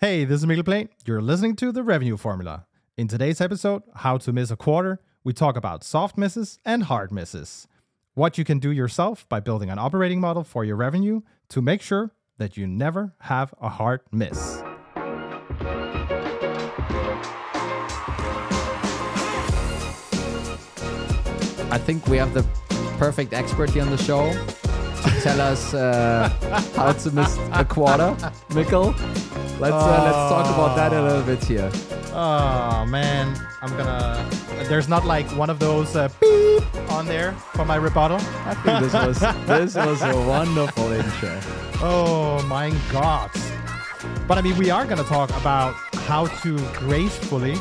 Hey, this is Mikkel Plaehn. You're listening to The Revenue Formula. In today's episode, How to Miss a Quarter, we talk about soft misses and hard misses. What you can do yourself by building an operating model for your revenue to make sure that you never have a hard miss. I think we have the perfect expert here on the show to tell us uh, how to miss a quarter. Mikkel, let's uh, let's talk about that a little bit here. Oh man, I'm gonna. There's not like one of those uh, beep on there for my rebuttal. I think this was this was a wonderful intro. Oh my god. But I mean, we are gonna talk about how to gracefully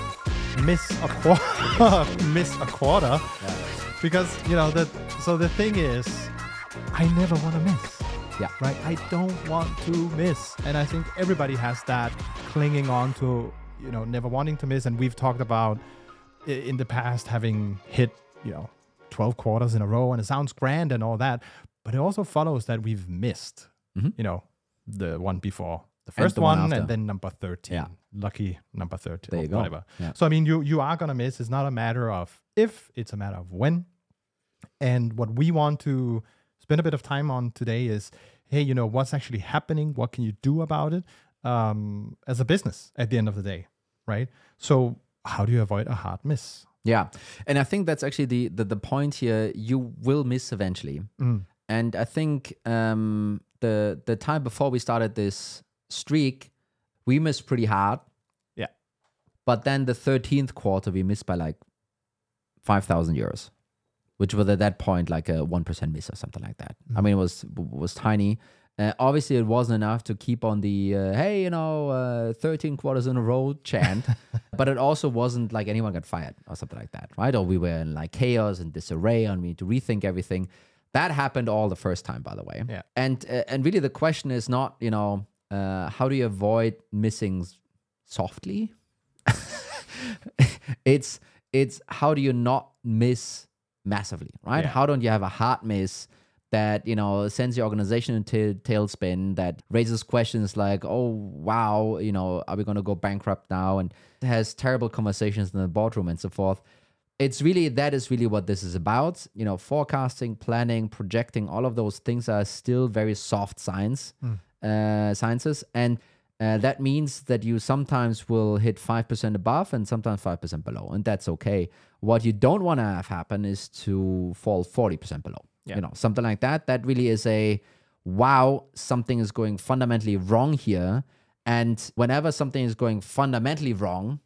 miss a quarter, miss a quarter, because you know that. So the thing is, I never want to miss. Yeah. Right. I don't want to miss, and I think everybody has that clinging on to you know never wanting to miss. And we've talked about in the past having hit you know 12 quarters in a row, and it sounds grand and all that, but it also follows that we've missed you know the one before the Mm-hmm. First the one one, and then number 13 Yeah. lucky number 13 There you go. whatever Yeah. so i mean you you are gonna miss it's not a matter of if it's a matter of when and what we want to spend a bit of time on today is hey you know what's actually happening? What can you do about it? Um, as a business at the end of the day right? So how do you avoid a hard miss? Yeah, and I think that's actually the the, the point here. You will miss eventually, and I think um, the the time before we started this streak, we missed pretty hard. yeah. But then the 13th quarter, we missed by like 5,000 euros, which was at that point like a 1% miss or something like that. I mean, it was was tiny. Uh, obviously, it wasn't enough to keep on the, uh, hey, you know, uh, 13 quarters in a row chant, but it also wasn't like anyone got fired or something like that, right? Or we were in like chaos and disarray and we need to rethink everything. That happened all the first time, by the way. Yeah. And, uh, and really, the question is not, you know, uh, how do you avoid missing softly? it's it's how do you not miss massively, right? Yeah. How don't you have a hard miss that you know sends your organization into tailspin that raises questions like, oh wow, you know, are we going to go bankrupt now? And has terrible conversations in the boardroom and so forth. It's really that is really what this is about. You know, forecasting, planning, projecting, all of those things are still very soft science uh, sciences, and uh, that means that you sometimes will hit five percent above and sometimes five percent below, and that's okay. What you don't want to have happen is to fall forty percent below. You know, something like that. That really is a wow. Something is going fundamentally wrong here, and whenever something is going fundamentally wrong,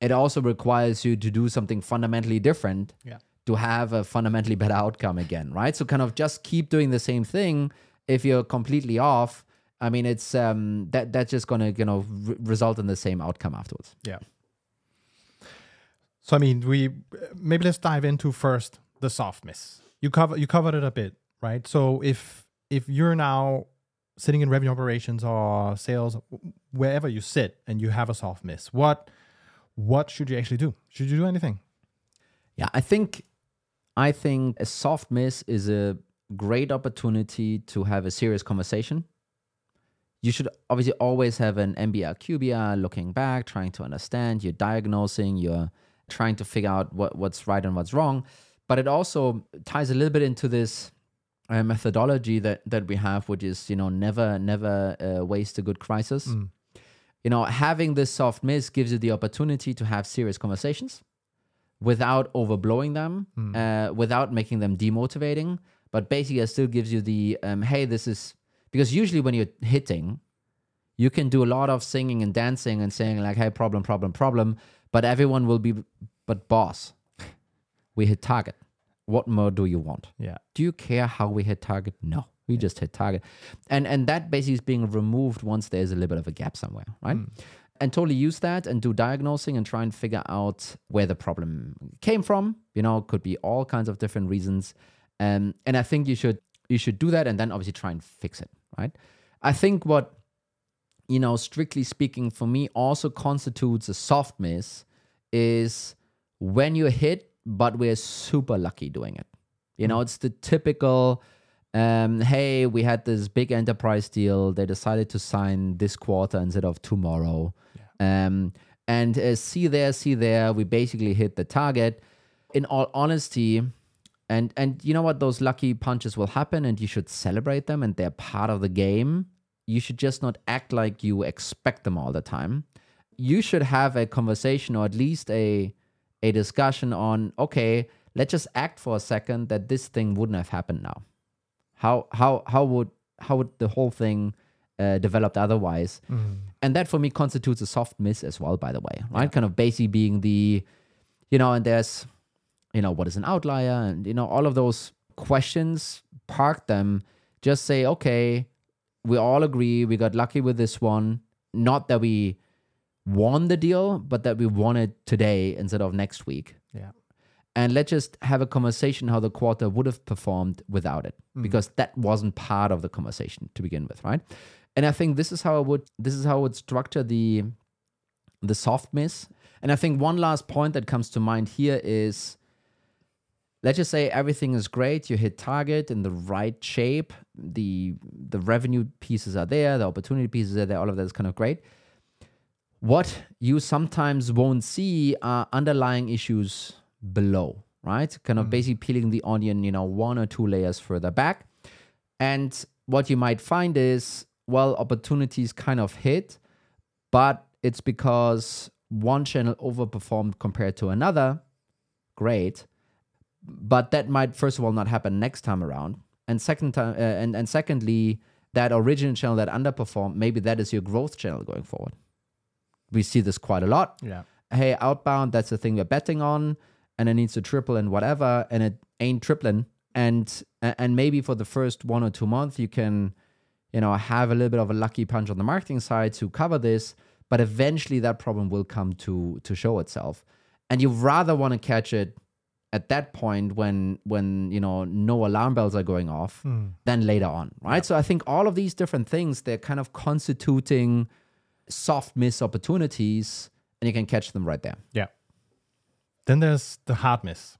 it also requires you to do something fundamentally different Yeah. to have a fundamentally better outcome again, right? So kind of just keep doing the same thing. If you're completely off, I mean, it's um that that's just gonna you know re- result in the same outcome afterwards. Yeah. So I mean, we maybe let's dive into first the soft miss. You cover you covered it a bit, right? So if if you're now sitting in revenue operations or sales, wherever you sit, and you have a soft miss, what what should you actually do? Should you do anything? Yeah, I think I think a soft miss is a great opportunity to have a serious conversation. You should obviously always have an MBR QBR looking back, trying to understand, you're diagnosing, you're trying to figure out what, what's right and what's wrong. But it also ties a little bit into this uh, methodology that that we have, which is you know never never uh, waste a good crisis. You know, having this soft miss gives you the opportunity to have serious conversations without overblowing them, uh, without making them demotivating. But basically, it still gives you the um, hey, this is because usually when you're hitting, you can do a lot of singing and dancing and saying like, hey, problem, problem, problem. But everyone will be, but boss, we hit target. What more do you want? Yeah. Do you care how we hit target? No, we just hit target, and and that basically is being removed once there's a little bit of a gap somewhere, right? And totally use that and do diagnosing and try and figure out where the problem came from. You know, could be all kinds of different reasons, um, and I think you should you should do that and then obviously try and fix it, right? I think what you know, strictly speaking, for me, also constitutes a soft miss is when you hit, but we're super lucky doing it. You know, it's the typical um, hey, we had this big enterprise deal. They decided to sign this quarter instead of tomorrow. Um, and uh, see there, see there, we basically hit the target. In all honesty, and and you know what, those lucky punches will happen, and you should celebrate them, and they're part of the game. You should just not act like you expect them all the time. You should have a conversation or at least a a discussion on okay, let's just act for a second that this thing wouldn't have happened now. How how how would how would the whole thing uh, developed otherwise? And that for me constitutes a soft miss as well, by the way, right? Kind of basically being the, you know, and there's, you know, what is an outlier, and you know, all of those questions. Park them. Just say, okay, we all agree we got lucky with this one. Not that we won the deal, but that we won it today instead of next week Yeah. and let's just have a conversation how the quarter would have performed without it mm. because that wasn't part of the conversation to begin with right and i think this is how i would this is how i would structure the the soft miss and i think one last point that comes to mind here is let's just say everything is great you hit target in the right shape the the revenue pieces are there the opportunity pieces are there all of that is kind of great what you sometimes won't see are underlying issues below, right? Kind of mm. basically peeling the onion, you know, one or two layers further back. And what you might find is, well, opportunities kind of hit, but it's because one channel overperformed compared to another. Great. But that might, first of all, not happen next time around. And second time, uh, and, and secondly, that original channel that underperformed, maybe that is your growth channel going forward. We see this quite a lot Yeah. hey, outbound, that's the thing we're betting on, and it needs to triple and whatever, and it ain't tripling. And and maybe for the first one or two months, you can, you know, have a little bit of a lucky punch on the marketing side to cover this, but eventually that problem will come to to show itself. And you rather want to catch it at that point when when you know no alarm bells are going off hmm. than later on right so i think all of these different things they're kind of constituting soft miss opportunities and you can catch them right there Yeah. Then there's the hard miss.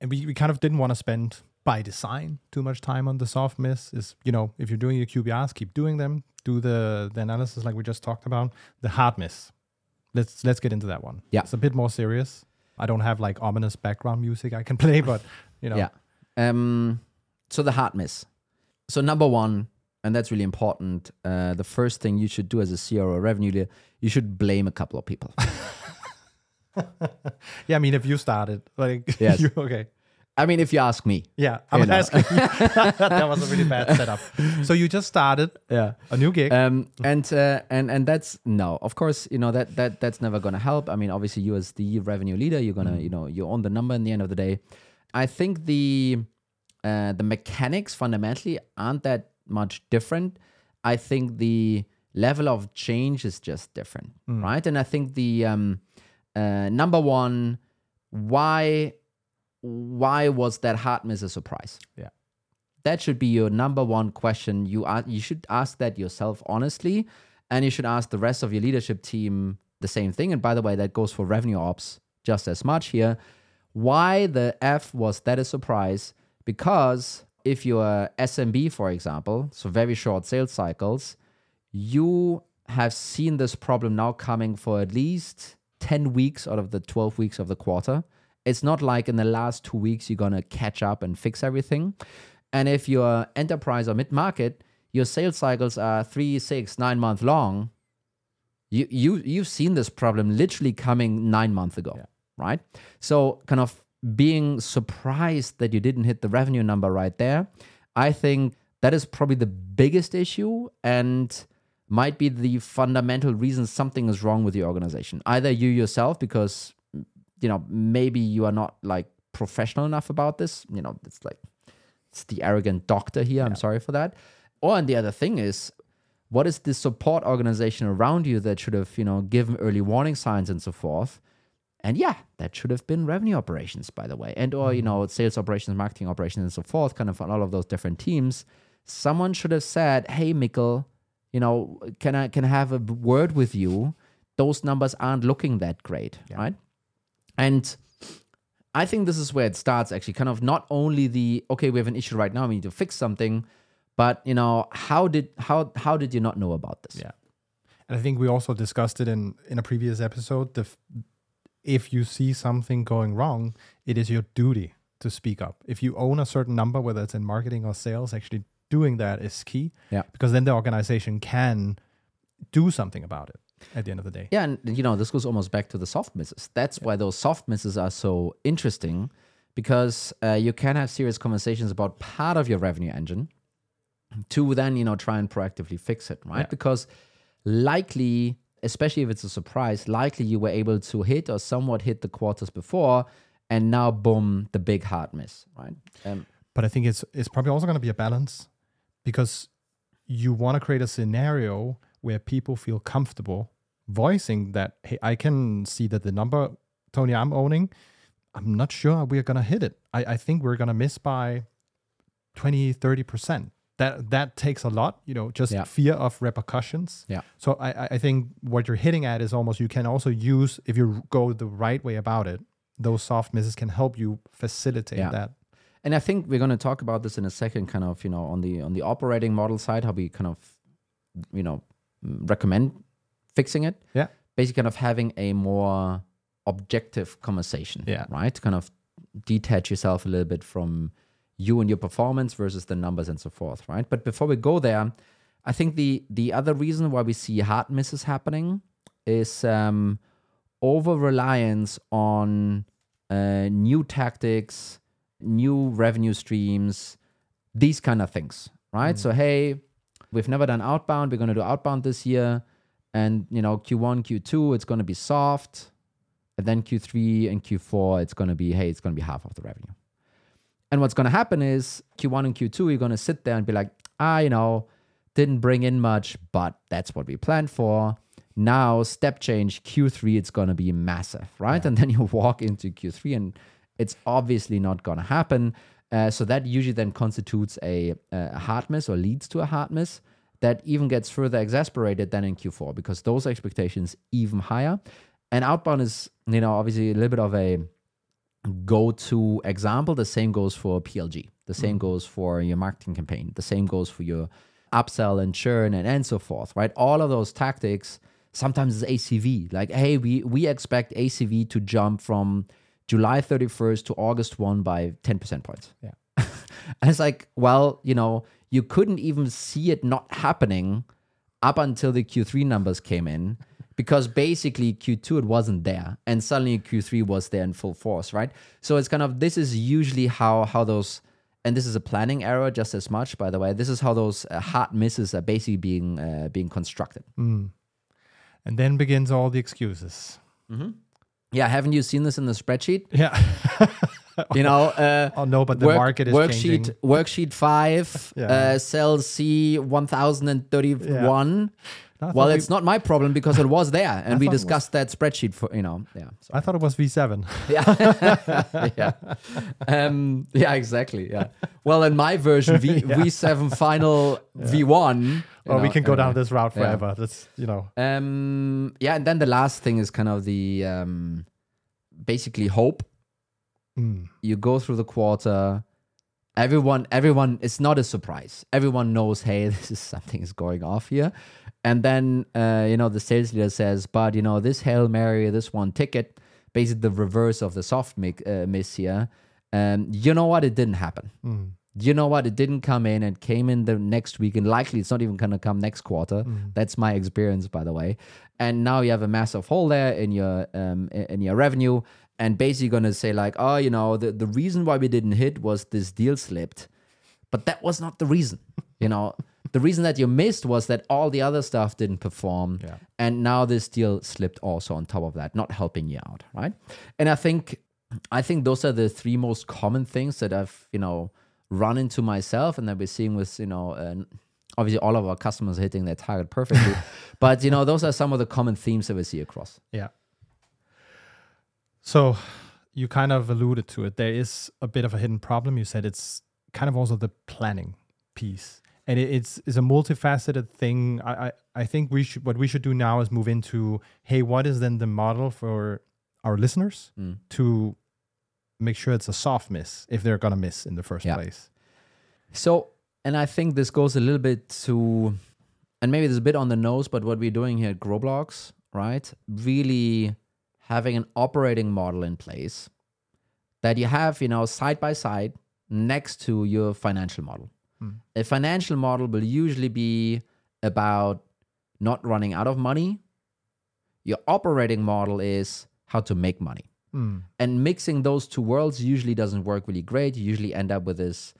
And we, we kind of didn't want to spend by design too much time on the soft miss. Is you know, if you're doing your QBRs, keep doing them. Do the the analysis like we just talked about. The hard miss. Let's let's get into that one. Yeah. It's a bit more serious. I don't have like ominous background music I can play, but you know. Yeah. Um, so the hard miss. So number one, and that's really important. Uh, the first thing you should do as a CRO or revenue leader, you should blame a couple of people. Yeah, I mean if you started, like Yes. you, okay. I mean, if you ask me. Yeah, I'm You know. asking. that was a really bad setup. So you just started Yeah. a new gig. Um, and uh, and and that's no, of course, you know that that that's never gonna help. I mean, obviously, you as the revenue leader, you're gonna, you know, you own the number in the end of the day. I think the uh, the mechanics fundamentally aren't that much different. I think the level of change is just different, right? And I think the um, uh, number one, why why was that hard miss a surprise? yeah. that should be your number one question. You are, you should ask that yourself honestly, and you should ask the rest of your leadership team the same thing. And by the way, that goes for revenue ops just as much here. Why the F was that a surprise? Because if you're SMB, for example, so very short sales cycles, you have seen this problem now coming for at least 10 weeks out of the 12 weeks of the quarter. It's not like in the last two weeks you're going to catch up and fix everything. And if you're enterprise or mid market, your sales cycles are three, six, nine months long. You, you, you've seen this problem literally coming nine months ago, right? So, kind of being surprised that you didn't hit the revenue number right there, I think that is probably the biggest issue and might be the fundamental reason something is wrong with your organization. Either you yourself, because you know maybe you are not like professional enough about this. You know, it's like it's the arrogant doctor here. I'm sorry for that. Or and the other thing is, what is the support organization around you that should have you know given early warning signs and so forth? And yeah, that should have been revenue operations, by the way, and or you mm-hmm. know sales operations, marketing operations, and so forth. Kind of on all of those different teams. Someone should have said, "Hey, Mikkel, you know, can I can I have a word with you? Those numbers aren't looking that great, right?" And I think this is where it starts actually. Kind of not only the okay, we have an issue right now, we need to fix something, but you know, how did how how did you not know about this? Yeah. And I think we also discussed it in in a previous episode. The if you see something going wrong, it is your duty to speak up. If you own a certain number, whether it's in marketing or sales, actually doing that is key. Yeah. Because then the organization can do something about it at the end of the day. Yeah, and you know, this goes almost back to the soft misses. That's why those soft misses are so interesting because uh, you can have serious conversations about part of your revenue engine to then, you know, try and proactively fix it, right? Yeah. Because likely, especially if it's a surprise, likely you were able to hit or somewhat hit the quarters before and now boom, the big hard miss, right? Um, But I think it's it's probably also going to be a balance because you want to create a scenario where people feel comfortable voicing that hey, I can see that the number Tony I'm owning, I'm not sure we're going to hit it. I, I think we're going to miss by 20, 30%. That that takes a lot, you know, just Yeah. fear of repercussions. Yeah. So I, I- think what you're hitting at is almost you can also use if you go the right way about it, those soft misses can help you facilitate Yeah. that. and I think we're going to talk about this in a second, kind of, you know, on the on the operating model side, how we kind of, you know, recommend fixing it. Yeah. Basically, kind of having a more objective conversation. Yeah. Right. Kind of detach yourself a little bit from you and your performance versus the numbers and so forth. Right. But before we go there, I think the the other reason why we see hard misses happening is um, over reliance on uh, new tactics, new revenue streams, these kind of things, right? So hey, we've never done outbound. We're going to do outbound this year, and you know Q1, Q2, it's going to be soft, and then Q3 and Q4, it's going to be hey, it's going to be half of the revenue. And what's going to happen is Q1 and Q2, you're going to sit there and be like, ah, you know, didn't bring in much, but that's what we planned for. Now, step change, Q3, it's going to be massive, right? And then you walk into Q3 and it's obviously not going to happen. Uh, so that usually then constitutes a, a hard miss or leads to a hard miss that even gets further exasperated than in Q4 because those expectations even higher. And outbound is, you know, obviously a little bit of a go to example. The same goes for PLG. The same goes for your marketing campaign. The same goes for your upsell and churn and, and so forth, right? All of those tactics sometimes it's ACV. Like, hey, we, we expect ACV to jump from July 31st to August 1 by 10% points. Yeah. And it's like, well, you know, you couldn't even see it not happening up until the Q3 numbers came in because basically Q2 it wasn't there and suddenly Q3 was there in full force, right? So it's kind of this is usually how how those and this is a planning error just as much by the way. This is how those uh, hard misses are basically being uh, being constructed. And then begins all the excuses. Yeah, haven't you seen this in the spreadsheet? Yeah. You know, uh, oh no, but the work- market is worksheet changing. worksheet five Yeah. uh, cell C one thousand and thirty one. I Well, we- it's not my problem because it was there, and we discussed that spreadsheet for you know. Yeah, so, I thought it was V7. yeah, yeah, um, yeah, exactly. Yeah. Well, in my version, V V seven final V one. you Or we can go down this route Yeah. forever. That's you know. Um, yeah, and then the last thing is kind of the um, basically hope. Mm. You go through the quarter. Everyone, everyone, it's not a surprise. Everyone knows, hey, this is something is going off here. And then, uh, you know, the sales leader says, but you know, this hail mary, this one ticket, basically the reverse of the soft mic, uh, miss here. Um, you know what? It didn't happen. Mm. You know what? It didn't come in. It came in the next week, and likely it's not even going to come next quarter. That's my experience, by the way. And now you have a massive hole there in your um, in your revenue, and basically going to say like, oh, you know, the the reason why we didn't hit was this deal slipped, but that was not the reason. You know, the reason that you missed was that all the other stuff didn't perform, Yeah. and now this deal slipped also on top of that, not helping you out, right? And I think I think those are the three most common things that I've you know run into myself, and that we're seeing with you know. Uh, Obviously, all of our customers hitting their target perfectly, but you know those are some of the common themes that we see across. Yeah. So you kind of alluded to it. There is a bit of a hidden problem. You said it's kind of also the planning piece. And it, it's it's a multifaceted thing. I, I, I think we should what we should do now is move into hey, what is then the model for our listeners Mm. to make sure it's a soft miss if they're gonna miss in the first Yeah. place? So, and I think this goes a little bit to, and maybe this is a bit on the nose, but what we're doing here at Growblocks, right? Really having an operating model in place that you have, you know, side by side next to your financial model. A financial model will usually be about not running out of money. Your operating model is how to make money. Hmm. And mixing those two worlds usually doesn't work really great. You usually end up with this,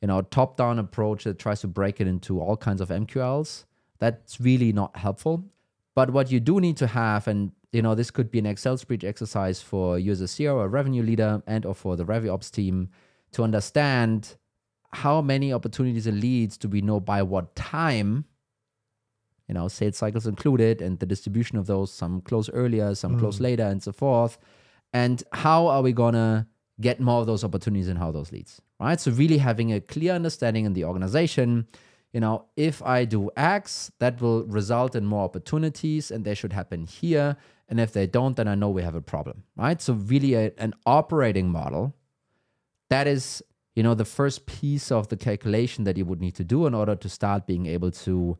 you know, top-down approach that tries to break it into all kinds of MQLs. That's really not helpful. But what you do need to have, and you know, this could be an Excel spreadsheet exercise for you as a CEO or revenue leader and or for the RevOps team to understand how many opportunities and leads do we know by what time you know, sales cycles included, and the distribution of those, some close earlier, some close mm. later, and so forth. And how are we gonna get more of those opportunities and how those leads, right? So really having a clear understanding in the organization. You know, if I do X, that will result in more opportunities, and they should happen here. And if they don't, then I know we have a problem, right? So really, a, an operating model that is you know the first piece of the calculation that you would need to do in order to start being able to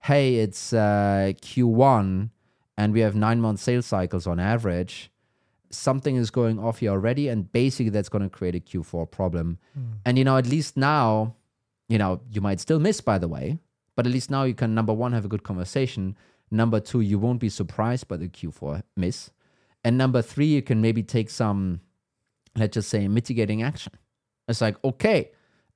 hey it's uh, q1 and we have nine month sales cycles on average. Something is going off here already and basically that's going to create a q4 problem. And you know at least now you know you might still miss by the way but at least now you can number one have a good conversation. Number two you won't be surprised by the q4 miss. And number three you can maybe take some let's just say mitigating action. It's like, okay,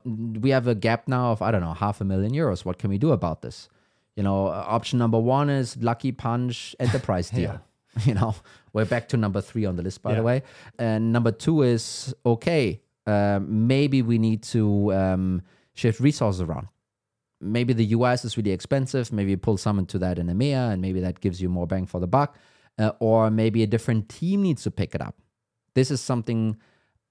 we have a gap now of, I don't know, half a million euros. What can we do about this? You know, uh, option number one is Lucky Punch Enterprise deal. You know, we're back to number three on the list, by the way. And number two is, okay, um, maybe we need to um, shift resources around. Maybe the US is really expensive. Maybe you pull some into that in EMEA, and maybe that gives you more bang for the buck. Uh, or maybe a different team needs to pick it up. This is something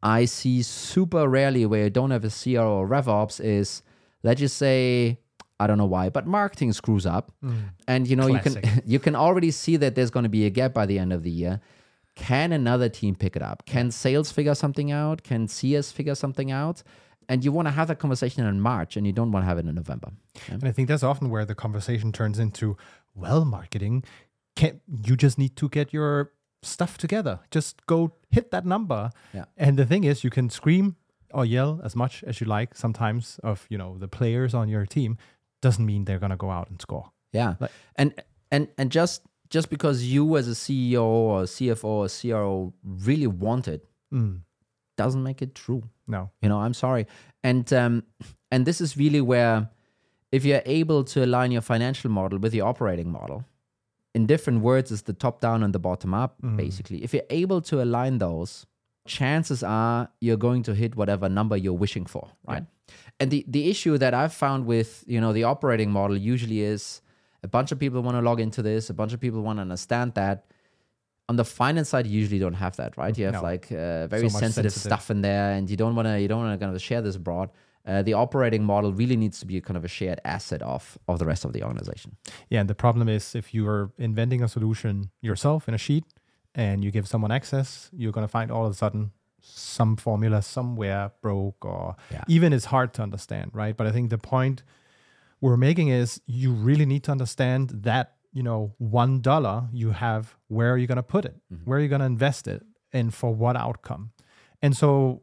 I see super rarely where you don't have a CRO or RevOps is let's just say I don't know why, but marketing screws up, hmm. and you know you can you can already see that there's going to be a gap by the end of the year. Can another team pick it up? Can sales figure something out? Can CS figure something out? And you want to have that conversation in March, and you don't want to have it in November. Yeah. And I think that's often where the conversation turns into, well, marketing, can you just need to get your stuff together. Just go hit that number. Yeah. And the thing is, you can scream or yell as much as you like sometimes of, you know, the players on your team doesn't mean they're going to go out and score. Yeah, Like- and and and just just because you as a CEO or CFO or CRO really want it, Mm, doesn't make it true. no. You know, I'm sorry, and um, and this is really where if you're able to align your financial model with your operating model, in different words, is the top down and the bottom up. Basically, if you're able to align those, chances are you're going to hit whatever number you're wishing for, right? And the the issue that I've found with you know the operating model usually is a bunch of people want to log into this, a bunch of people want to understand that. On the finance side, you usually don't have that, right? You have No. like uh, very So sensitive, sensitive. stuff in there, and you don't want to you don't want to kind of share this abroad. Uh, the operating model really needs to be kind of a shared asset of of the rest of the organization. Yeah, and the problem is if you are inventing a solution yourself in a sheet and you give someone access, you're going to find all of a sudden some formula somewhere broke or Yeah. even it's hard to understand, right? But I think the point we're making is you really need to understand that, you know, one dollar you have, where are you going to put it? Where are you going to invest it? And for what outcome? And so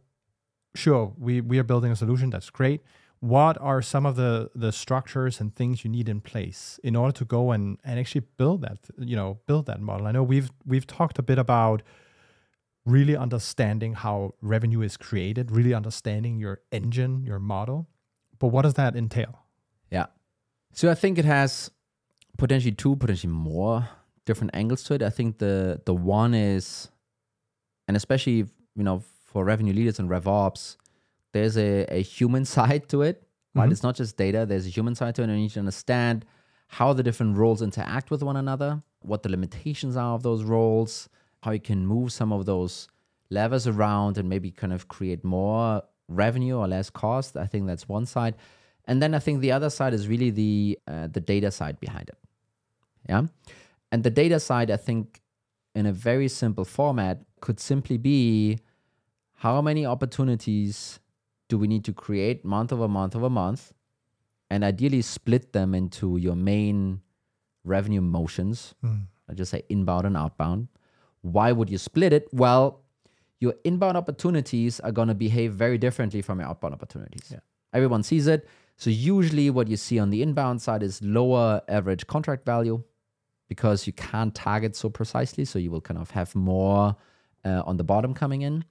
sure we we are building a solution that's great what are some of the the structures and things you need in place in order to go and and actually build that you know build that model i know we've we've talked a bit about really understanding how revenue is created really understanding your engine your model but what does that entail Yeah. So I think it has potentially two, potentially more different angles to it. I think the the one is, and especially you know for revenue leaders and RevOps, there's a, a human side to it. Right, it's not just data. There's a human side to it, and you need to understand how the different roles interact with one another, what the limitations are of those roles, how you can move some of those levers around and maybe kind of create more revenue or less cost. I think that's one side. And then I think the other side is really the uh, the data side behind it. Yeah. And the data side, I think, in a very simple format, could simply be how many opportunities do we need to create month over month over month and ideally split them into your main revenue motions i just say inbound and outbound why would you split it well your inbound opportunities are going to behave very differently from your outbound opportunities Yeah. everyone sees it so usually what you see on the inbound side is lower average contract value because you can't target so precisely. So you will kind of have more uh, on the bottom coming in.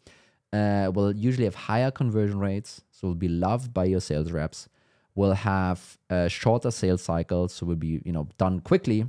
Uh, will usually have higher conversion rates, so will be loved by your sales reps. Will have uh, shorter sales cycles, so will be you know done quickly.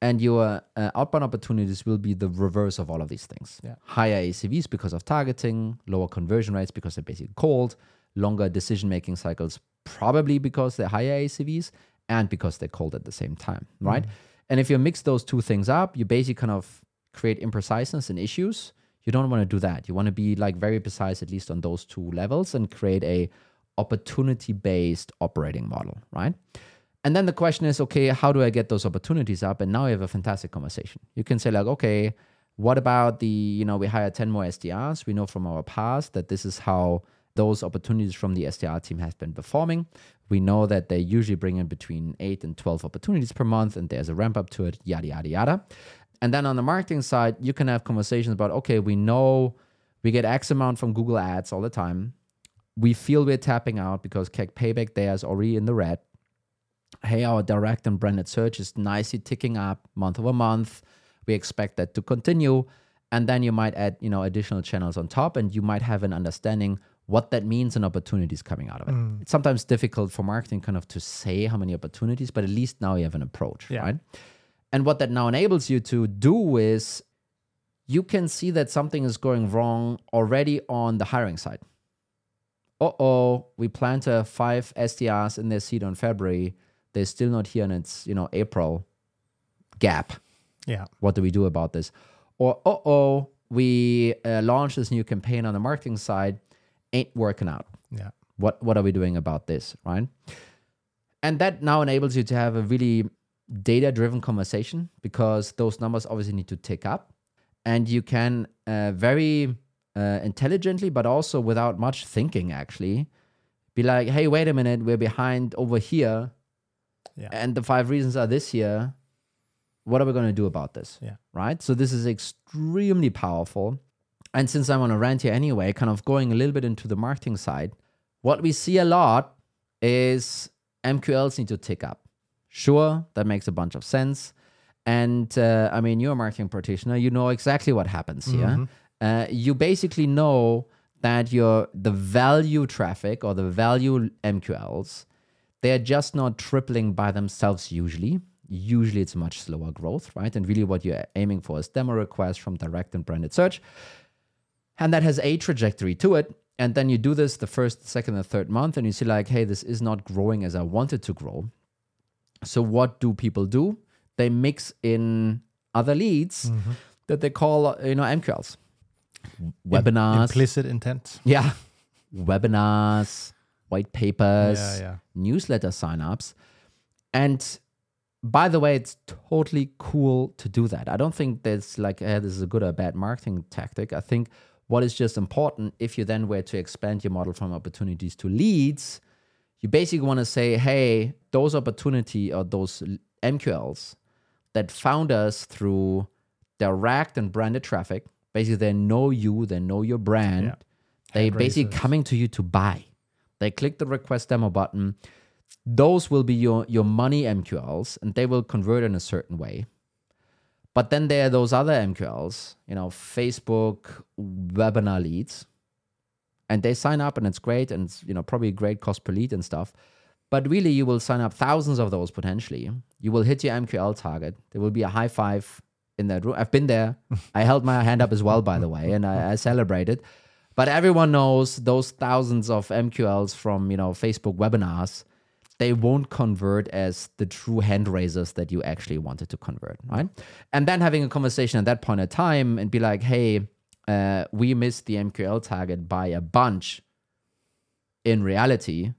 And your uh, outbound opportunities will be the reverse of all of these things. Yeah. Higher ACVs because of targeting, lower conversion rates because they're basically cold, longer decision making cycles probably because they're higher ACVs and because they're cold at the same time, right? And if you mix those two things up, you basically kind of create impreciseness and issues. You don't want to do that. You want to be like very precise, at least on those two levels, and create a opportunity based operating model, right? And then the question is, okay, how do I get those opportunities up? And now you have a fantastic conversation. You can say like, okay, what about the, you know, we hire 10 more SDRs. We know from our past that this is how those opportunities from the SDR team has been performing. We know that they usually bring in between 8 and 12 opportunities per month and there's a ramp up to it, yada, yada, yada. And then on the marketing side, you can have conversations about, okay, we know we get X amount from Google Ads all the time. We feel we're tapping out because CAC payback there is already in the red hey, our direct and branded search is nicely ticking up month over month. We expect that to continue. And then you might add, you know, additional channels on top, and you might have an understanding what that means and opportunities coming out of it. Mm. It's sometimes difficult for marketing kind of to say how many opportunities, but at least now you have an approach, Yeah. right? And what that now enables you to do is you can see that something is going wrong already on the hiring side. Uh oh, we plan to have five SDRs in their seat on February. They're still not here, and it's you know April. Gap. Yeah. What do we do about this? Or uh oh, we uh, launched this new campaign on the marketing side, ain't working out. Yeah. What what are we doing about this, right? And that now enables you to have a really data driven conversation because those numbers obviously need to tick up, and you can uh, very uh, intelligently, but also without much thinking, actually, be like, "Hey, wait a minute, we're behind over here, Yeah. and the five reasons are this here. What are we going to do about this?" Yeah. right? So this is extremely powerful. And since I'm on a rant here anyway, kind of going a little bit into the marketing side, what we see a lot is MQLs need to tick up. Sure, that makes a bunch of sense. And uh, I mean, you're a marketing practitioner, you know exactly what happens here. Uh, you basically know that your the value traffic or the value MQLs, they're just not tripling by themselves usually. Usually it's much slower growth, right? And really what you're aiming for is demo requests from direct and branded search. And that has a trajectory to it. And then you do this the first, second, and third month, and you see, like, hey, this is not growing as I wanted to grow. So what do people do? They mix in other leads that they call, uh, you know, MQLs. Webinars. Implicit intent. Yeah. Webinars, white papers, Yeah, yeah. newsletter signups. And by the way, it's totally cool to do that. I don't think there's like, eh, this is a good or bad marketing tactic. I think what is just important if you then were to expand your model from opportunities to leads, you basically want to say, hey, those opportunity or those MQLs that found us through direct and branded traffic, basically they know you, they know your brand, Yeah. they basically coming to you to buy. They click the request demo button. Those will be your, your money MQLs and they will convert in a certain way. But then there are those other MQLs, you know, Facebook webinar leads, and they sign up and it's great and it's, you know, probably great cost per lead and stuff. But really, you will sign up thousands of those potentially. You will hit your MQL target. There will be a high five in that room. I've been there. I held my hand up as well, by the way, and I, I celebrated. But everyone knows those thousands of MQLs from you know Facebook webinars, they won't convert as the true hand raisers that you actually wanted to convert, right? And then having a conversation at that point in time and be like, hey, uh, we missed the MQL target by a bunch. In reality,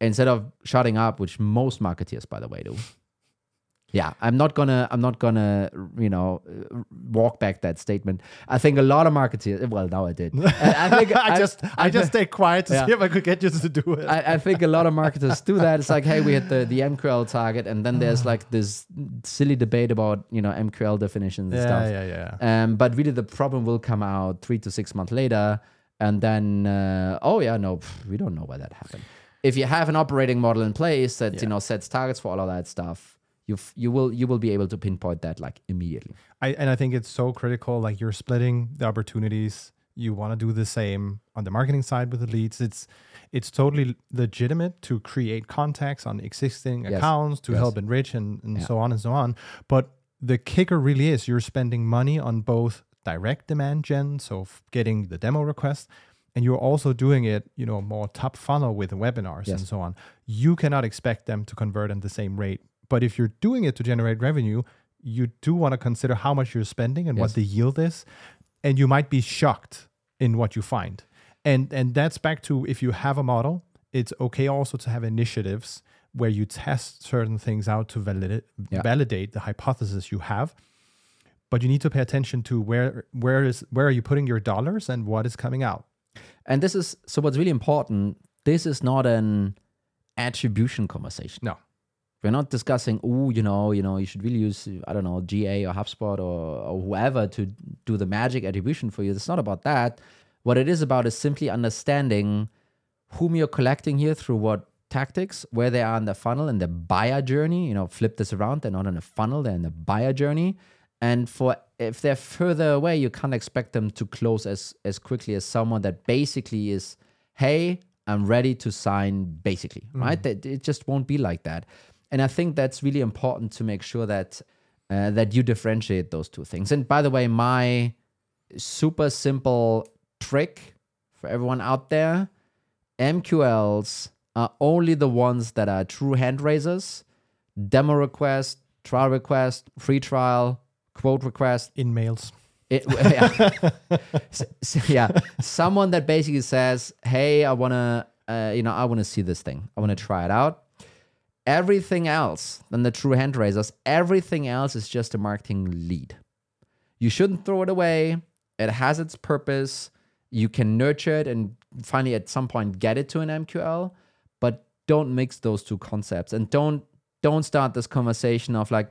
instead of shutting up, which most marketeers, by the way, do, Yeah, I'm not gonna, I'm not gonna, you know, walk back that statement. I think a lot of marketers. Well, now I did. I, I think I just I, just stayed quiet to Yeah. see if I could get you to do it. I, I think a lot of marketers do that. It's like, hey, we had the, the MQL target, and then there's like this silly debate about you know MQL definitions and yeah, stuff. yeah, yeah. Um, but really, the problem will come out three to six months later, and then uh, oh yeah, no, pff, we don't know why that happened. If you have an operating model in place that you know sets targets for all of that stuff, you you will you will be able to pinpoint that like immediately. I and I think it's so critical. Like you're splitting the opportunities. You want to do the same on the marketing side with the leads. It's it's totally legitimate to create contacts on existing Yes. accounts to Yes. help enrich and, and Yeah. so on and so on. But the kicker really is you're spending money on both direct demand gen, so f- getting the demo request, and you're also doing it, you know, more top funnel with webinars Yes. and so on. You cannot expect them to convert at the same rate. But if you're doing it to generate revenue, you do want to consider how much you're spending and Yes. what the yield is, and you might be shocked in what you find. And and that's back to if you have a model, it's okay also to have initiatives where you test certain things out to validate Yeah. validate the hypothesis you have. But you need to pay attention to where where is where are you putting your dollars and what is coming out. And this is so what's really important. This is not an attribution conversation. No. We're not discussing, oh, you know, you know, you should really use, I don't know, GA or HubSpot or, or whoever to do the magic attribution for you. It's not about that. What it is about is simply understanding whom you're collecting here through what tactics, where they are in the funnel and the buyer journey. You know, flip this around. They're not in a funnel, they're in the buyer journey. And for if they're further away, you can't expect them to close as as quickly as someone that basically is, hey, I'm ready to sign basically, mm. right? That it just won't be like that. And I think that's really important to make sure that uh, that you differentiate those two things. And by the way, my super simple trick for everyone out there, MQLs are only the ones that are true hand raisers, demo request, trial request, free trial, quote request, In mails. it, yeah. S- s- yeah, someone that basically says, "Hey, I wanna, uh, you know, I wanna see this thing. I wanna try it out." Everything else than the true hand raisers, everything else is just a marketing lead. You shouldn't throw it away. It has its purpose. You can nurture it and finally at some point get it to an MQL, but don't mix those two concepts and don't don't start this conversation of like,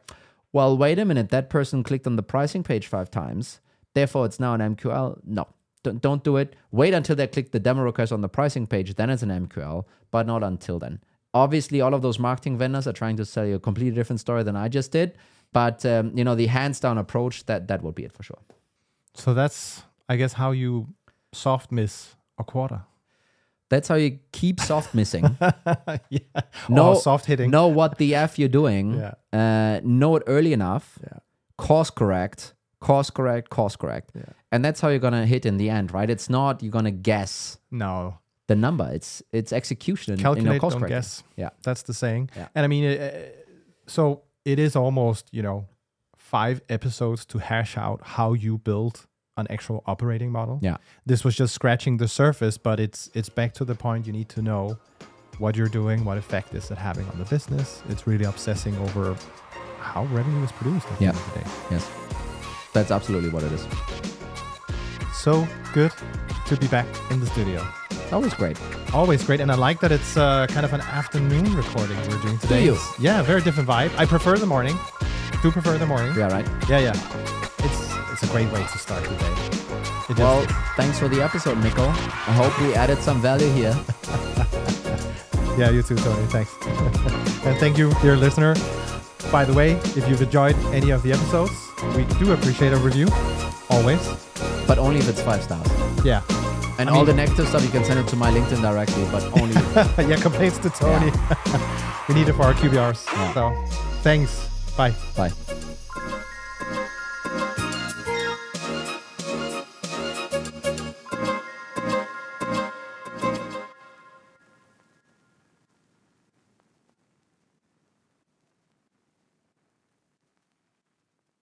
well, wait a minute, that person clicked on the pricing page five times, therefore it's now an MQL. No, don't, don't do it. Wait until they click the demo request on the pricing page, then it's an MQL, but not until then. Obviously, all of those marketing vendors are trying to sell you a completely different story than I just did, but um, you know the hands down approach that that will be it for sure. So that's I guess how you soft miss a quarter. That's how you keep soft missing. yeah. No- or soft hitting. know what the f you're doing. Yeah. Uh, know it early enough. Yeah. Course correct. Course correct. Course correct. Yeah. And that's how you're gonna hit in the end, right? It's not you're gonna guess No. The number. It's it's execution. in- in your calculate, course don't guess. Yeah. That's the saying. Yeah. And I mean, uh, so it is almost, you know, five episodes to hash out how you build an actual operating model. Yeah. This was just scratching the surface, but it's it's back to the point you need to know what you're doing, what effect is it having on the business. It's really obsessing over how revenue is produced at the Yeah. end of the day. Yes. That's absolutely what it is. So good to be back in the studio. Always great. Always great, and I like that it's uh, kind of an afternoon recording we're doing today. Do you? Yeah, very different vibe. I prefer the morning. Do prefer the morning. Yeah, right. Yeah, yeah. It's it's a great way to start the day. It Well, thanks for the episode, Mikkel. I hope we added some value here. yeah, you too, Toni. Thanks. and thank you, dear listener. By the way, if you've enjoyed any of the episodes, we do appreciate a review. Always. But only if it's five stars. Yeah. And I all mean- the negative stuff you can send it to my LinkedIn directly, but only yeah, complaints to Toni. we need it for our QBRs. Yeah. So, thanks. Bye. bye.